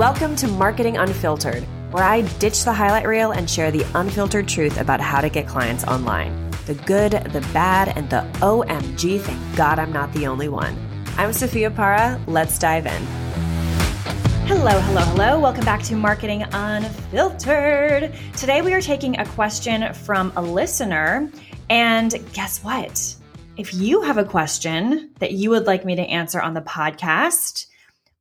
Welcome to Marketing Unfiltered, where I ditch the highlight reel and share the unfiltered truth about how to get clients online. The good, the bad, and the OMG, thank God I'm not the only one. I'm Sophia Para. Let's dive in. Hello, hello, hello. Welcome back to Marketing Unfiltered. Today we are taking a question from a listener. And guess what? If you have a question that you would like me to answer on the podcast,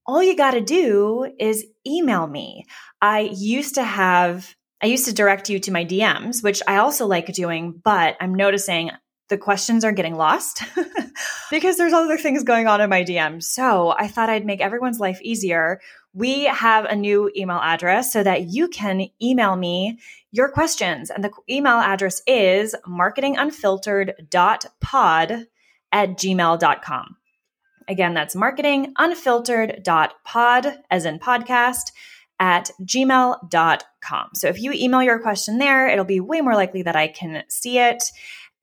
all you got to do is email me. I used to have, I used to direct you to my DMs, which I also like doing, but I'm noticing the questions are getting lost because there's other things going on in my DMs. So I thought I'd make everyone's life easier. We have a new email address so that you can email me your questions. And the email address is marketingunfiltered.pod at gmail.com. Again, that's marketingunfiltered.pod, as in podcast, at gmail.com. So if you email your question there, it'll be way more likely that I can see it.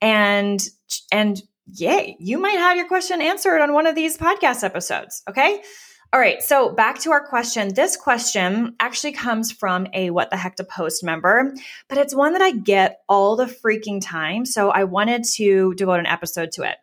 And, and yay, you might have your question answered on one of these podcast episodes. Okay. All right, so back to our question. This question actually comes from a What the Heck to Post member, but it's one that I get all the freaking time. So I wanted to devote an episode to it.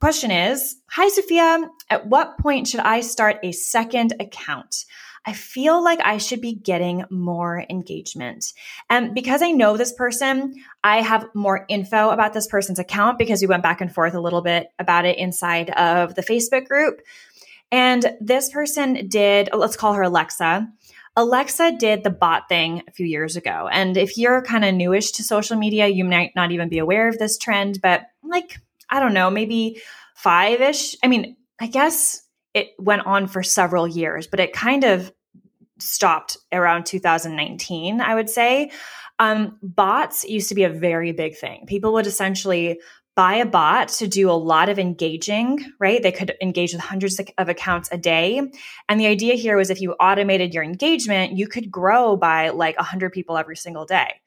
Question is Hi, Sophia. At what point should I start a second account? I feel like I should be getting more engagement. And because I know this person, I have more info about this person's account because we went back and forth a little bit about it inside of the Facebook group. And this person did, let's call her Alexa. Alexa did the bot thing a few years ago. And if you're kind of newish to social media, you might not even be aware of this trend, but like I don't know, maybe five ish. I mean, I guess it went on for several years, but it kind of stopped around 2019, I would say. Um, bots used to be a very big thing. People would essentially buy a bot to do a lot of engaging, right? They could engage with hundreds of accounts a day. And the idea here was if you automated your engagement, you could grow by like 100 people every single day.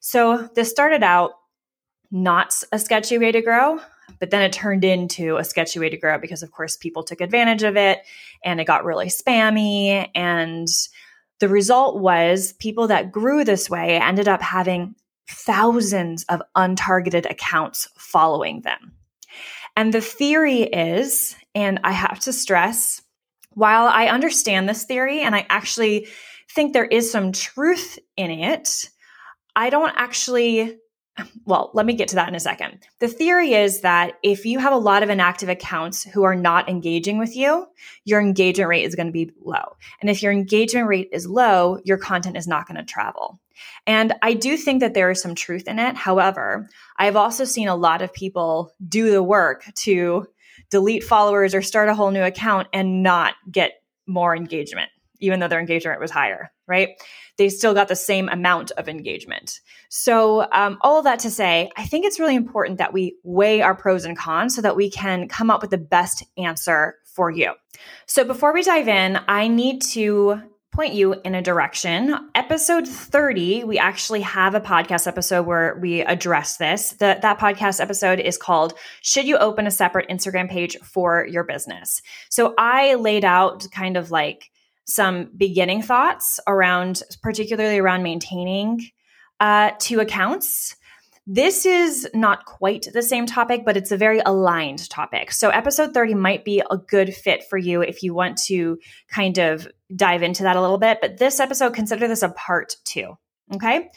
So this started out not a sketchy way to grow. But then it turned into a sketchy way to grow because, of course, people took advantage of it and it got really spammy. And the result was people that grew this way ended up having thousands of untargeted accounts following them. And the theory is, and I have to stress, while I understand this theory and I actually think there is some truth in it, I don't actually well, let me get to that in a second. The theory is that if you have a lot of inactive accounts who are not engaging with you, your engagement rate is going to be low. And if your engagement rate is low, your content is not going to travel. And I do think that there is some truth in it. However, I've also seen a lot of people do the work to delete followers or start a whole new account and not get more engagement, even though their engagement rate was higher, right? they still got the same amount of engagement. So, um, all that to say, I think it's really important that we weigh our pros and cons so that we can come up with the best answer for you. So, before we dive in, I need to point you in a direction. Episode 30, we actually have a podcast episode where we address this. The, that podcast episode is called Should You Open a Separate Instagram Page for Your Business? So I laid out kind of like some beginning thoughts around, particularly around maintaining uh, two accounts. This is not quite the same topic, but it's a very aligned topic. So, episode 30 might be a good fit for you if you want to kind of dive into that a little bit. But this episode, consider this a part two. Okay.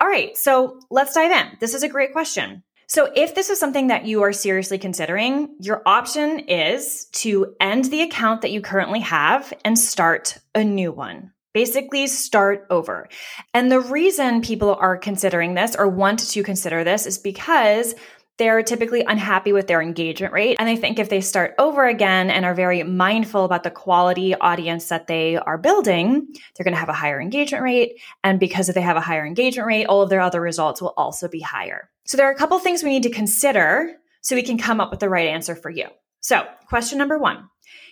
All right. So, let's dive in. This is a great question. So, if this is something that you are seriously considering, your option is to end the account that you currently have and start a new one. Basically, start over. And the reason people are considering this or want to consider this is because they're typically unhappy with their engagement rate. And I think if they start over again and are very mindful about the quality audience that they are building, they're going to have a higher engagement rate. And because if they have a higher engagement rate, all of their other results will also be higher. So there are a couple things we need to consider so we can come up with the right answer for you. So, question number one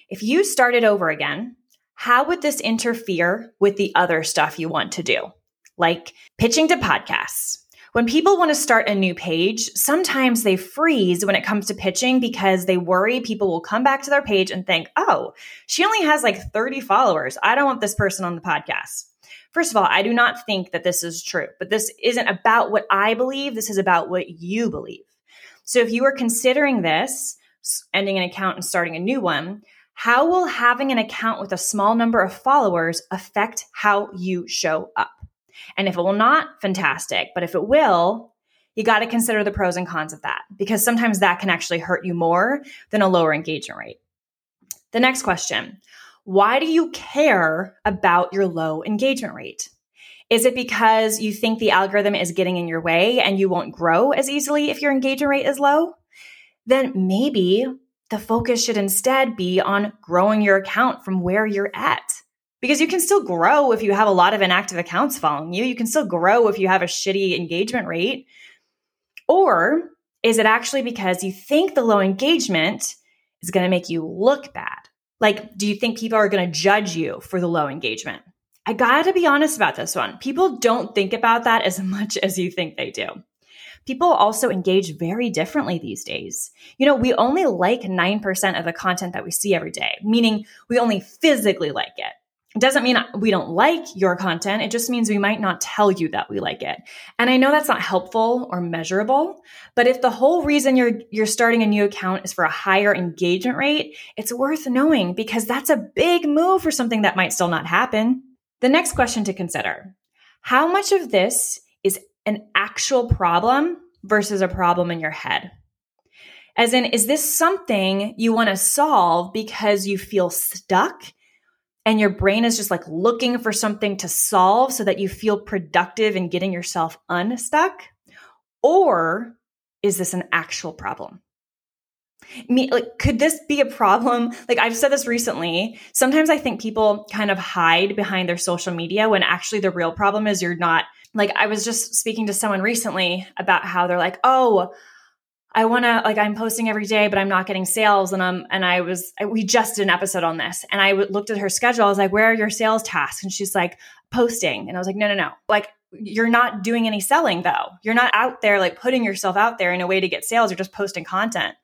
if you started over again, how would this interfere with the other stuff you want to do? Like pitching to podcasts When people want to start a new page, sometimes they freeze when it comes to pitching because they worry people will come back to their page and think, oh, she only has like 30 followers. I don't want this person on the podcast. First of all, I do not think that this is true, but this isn't about what I believe. This is about what you believe. So if you are considering this, ending an account and starting a new one, how will having an account with a small number of followers affect how you show up? And if it will not, fantastic. But if it will, you got to consider the pros and cons of that because sometimes that can actually hurt you more than a lower engagement rate. The next question Why do you care about your low engagement rate? Is it because you think the algorithm is getting in your way and you won't grow as easily if your engagement rate is low? Then maybe the focus should instead be on growing your account from where you're at because you can still grow if you have a lot of inactive accounts following you. You can still grow if you have a shitty engagement rate. Or is it actually because you think the low engagement is going to make you look bad? Like, do you think people are going to judge you for the low engagement? I got to be honest about this one. People don't think about that as much as you think they do. People also engage very differently these days. You know, we only like 9% of the content that we see every day, meaning we only physically like it. It doesn't mean we don't like your content. It just means we might not tell you that we like it. And I know that's not helpful or measurable, but if the whole reason you're you're starting a new account is for a higher engagement rate, it's worth knowing because that's a big move for something that might still not happen. The next question to consider. How much of this is an actual problem versus a problem in your head? As in, is this something you want to solve because you feel stuck and your brain is just like looking for something to solve so that you feel productive in getting yourself unstuck? Or is this an actual problem? Like, could this be a problem? Like, I've said this recently. Sometimes I think people kind of hide behind their social media when actually the real problem is you're not. Like, I was just speaking to someone recently about how they're like, oh, I want to like I'm posting every day, but I'm not getting sales. And um and I was I, we just did an episode on this, and I w- looked at her schedule. I was like, "Where are your sales tasks?" And she's like, "Posting." And I was like, "No, no, no. Like you're not doing any selling though. You're not out there like putting yourself out there in a way to get sales. You're just posting content."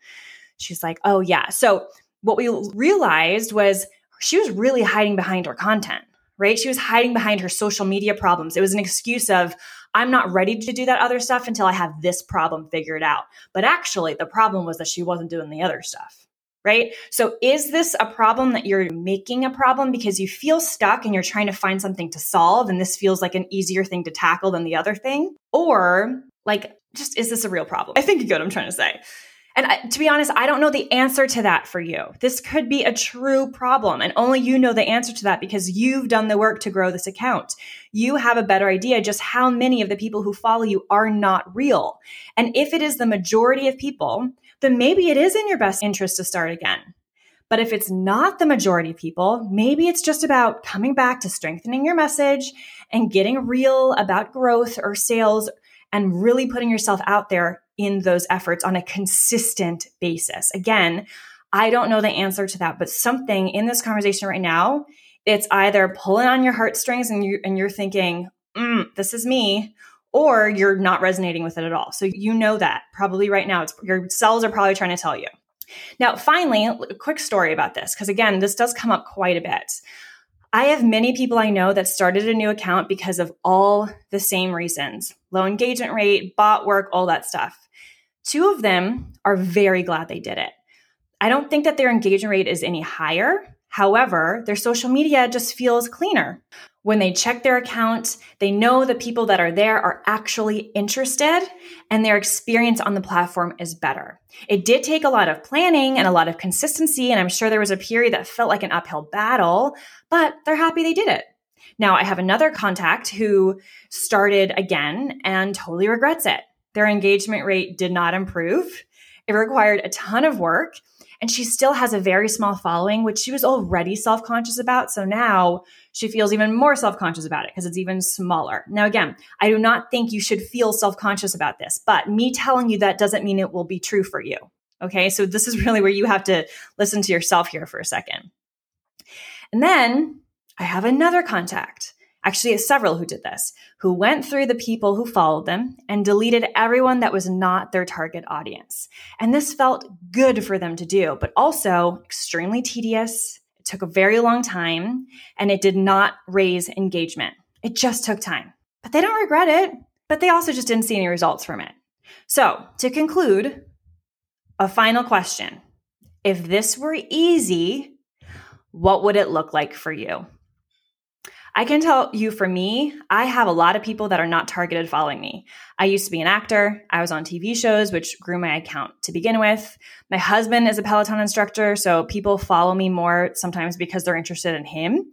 She's like, "Oh yeah." So what we realized was she was really hiding behind her content right? She was hiding behind her social media problems. It was an excuse of, I'm not ready to do that other stuff until I have this problem figured out. But actually, the problem was that she wasn't doing the other stuff. Right. So is this a problem that you're making a problem because you feel stuck and you're trying to find something to solve? And this feels like an easier thing to tackle than the other thing? Or like, just is this a real problem? I think you get what I'm trying to say. And I, to be honest, I don't know the answer to that for you. This could be a true problem, and only you know the answer to that because you've done the work to grow this account. You have a better idea just how many of the people who follow you are not real. And if it is the majority of people, then maybe it is in your best interest to start again. But if it's not the majority of people, maybe it's just about coming back to strengthening your message and getting real about growth or sales and really putting yourself out there in those efforts on a consistent basis. Again, I don't know the answer to that, but something in this conversation right now, it's either pulling on your heartstrings and you and you're thinking, mm, "This is me," or you're not resonating with it at all. So you know that probably right now, it's your cells are probably trying to tell you. Now, finally, a quick story about this because again, this does come up quite a bit. I have many people I know that started a new account because of all the same reasons low engagement rate, bot work, all that stuff. Two of them are very glad they did it. I don't think that their engagement rate is any higher. However, their social media just feels cleaner. When they check their account, they know the people that are there are actually interested and their experience on the platform is better. It did take a lot of planning and a lot of consistency, and I'm sure there was a period that felt like an uphill battle, but they're happy they did it. Now, I have another contact who started again and totally regrets it. Their engagement rate did not improve. It required a ton of work and she still has a very small following, which she was already self conscious about. So now she feels even more self conscious about it because it's even smaller. Now, again, I do not think you should feel self conscious about this, but me telling you that doesn't mean it will be true for you. Okay. So this is really where you have to listen to yourself here for a second. And then I have another contact. Actually several who did this, who went through the people who followed them and deleted everyone that was not their target audience. And this felt good for them to do, but also extremely tedious. It took a very long time and it did not raise engagement. It just took time. But they don't regret it, but they also just didn't see any results from it. So, to conclude, a final question. If this were easy, what would it look like for you? I can tell you for me, I have a lot of people that are not targeted following me. I used to be an actor. I was on TV shows, which grew my account to begin with. My husband is a Peloton instructor, so people follow me more sometimes because they're interested in him.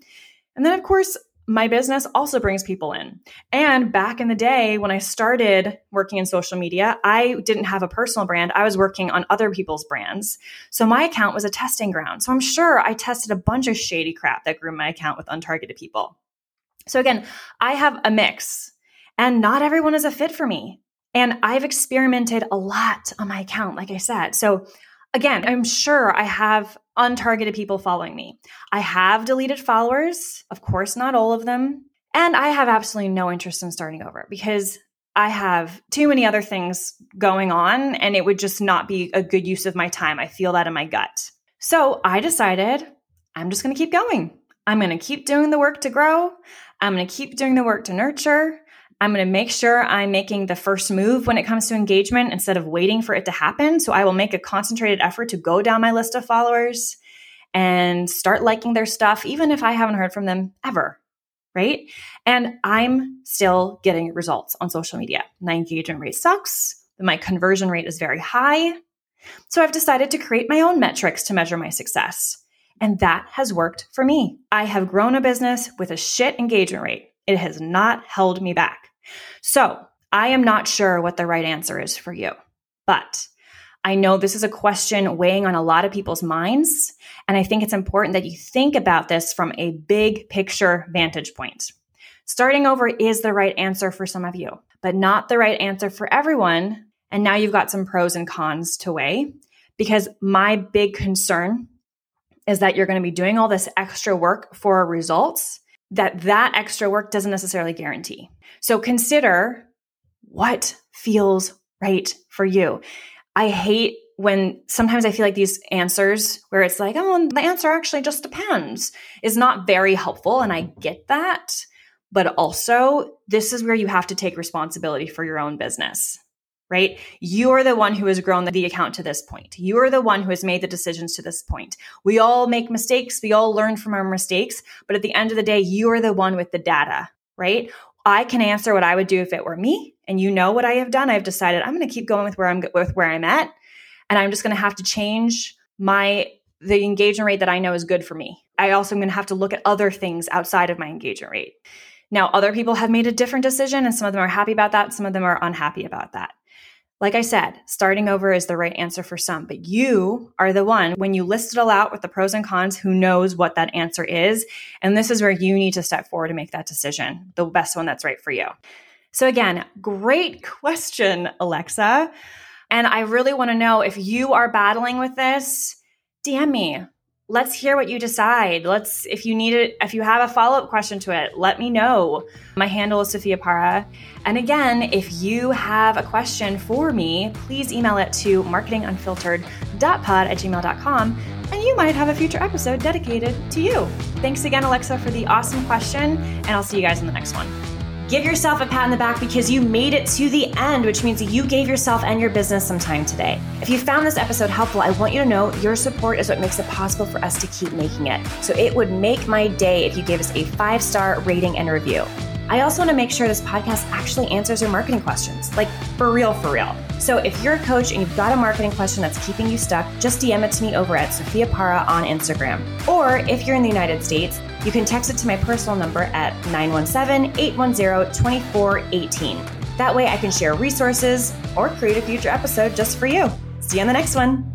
And then, of course, my business also brings people in. And back in the day when I started working in social media, I didn't have a personal brand. I was working on other people's brands. So my account was a testing ground. So I'm sure I tested a bunch of shady crap that grew my account with untargeted people. So again, I have a mix and not everyone is a fit for me. And I've experimented a lot on my account, like I said. So again, I'm sure I have untargeted people following me. I have deleted followers, of course, not all of them. And I have absolutely no interest in starting over because I have too many other things going on and it would just not be a good use of my time. I feel that in my gut. So I decided I'm just going to keep going. I'm going to keep doing the work to grow. I'm going to keep doing the work to nurture. I'm going to make sure I'm making the first move when it comes to engagement instead of waiting for it to happen. So I will make a concentrated effort to go down my list of followers and start liking their stuff, even if I haven't heard from them ever. Right. And I'm still getting results on social media. My engagement rate sucks. My conversion rate is very high. So I've decided to create my own metrics to measure my success. And that has worked for me. I have grown a business with a shit engagement rate. It has not held me back. So I am not sure what the right answer is for you, but I know this is a question weighing on a lot of people's minds. And I think it's important that you think about this from a big picture vantage point. Starting over is the right answer for some of you, but not the right answer for everyone. And now you've got some pros and cons to weigh because my big concern is that you're going to be doing all this extra work for results that that extra work doesn't necessarily guarantee. So consider what feels right for you. I hate when sometimes I feel like these answers where it's like, oh, the answer actually just depends is not very helpful. And I get that. But also, this is where you have to take responsibility for your own business right? You're the one who has grown the account to this point. You're the one who has made the decisions to this point. We all make mistakes. We all learn from our mistakes. But at the end of the day, you are the one with the data, right? I can answer what I would do if it were me. And you know what I have done. I've decided I'm going to keep going with where I'm with where I'm at. And I'm just going to have to change my the engagement rate that I know is good for me. I also am going to have to look at other things outside of my engagement rate. Now, other people have made a different decision, and some of them are happy about that. Some of them are unhappy about that. Like I said, starting over is the right answer for some, but you are the one when you list it all out with the pros and cons who knows what that answer is. And this is where you need to step forward to make that decision, the best one that's right for you. So, again, great question, Alexa. And I really want to know if you are battling with this, DM me let's hear what you decide. Let's, if you need it, if you have a follow up question to it, let me know. My handle is Sophia Para. And again, if you have a question for me, please email it to marketingunfiltered.pod at gmail.com and you might have a future episode dedicated to you. Thanks again, Alexa, for the awesome question, and I'll see you guys in the next one. Give yourself a pat on the back because you made it to the end, which means you gave yourself and your business some time today. If you found this episode helpful, I want you to know your support is what makes it possible for us to keep making it. So it would make my day if you gave us a five star rating and review. I also want to make sure this podcast actually answers your marketing questions, like for real, for real. So if you're a coach and you've got a marketing question that's keeping you stuck, just DM it to me over at Sophia Para on Instagram. Or if you're in the United States, you can text it to my personal number at 917 810 2418. That way I can share resources or create a future episode just for you. See you on the next one.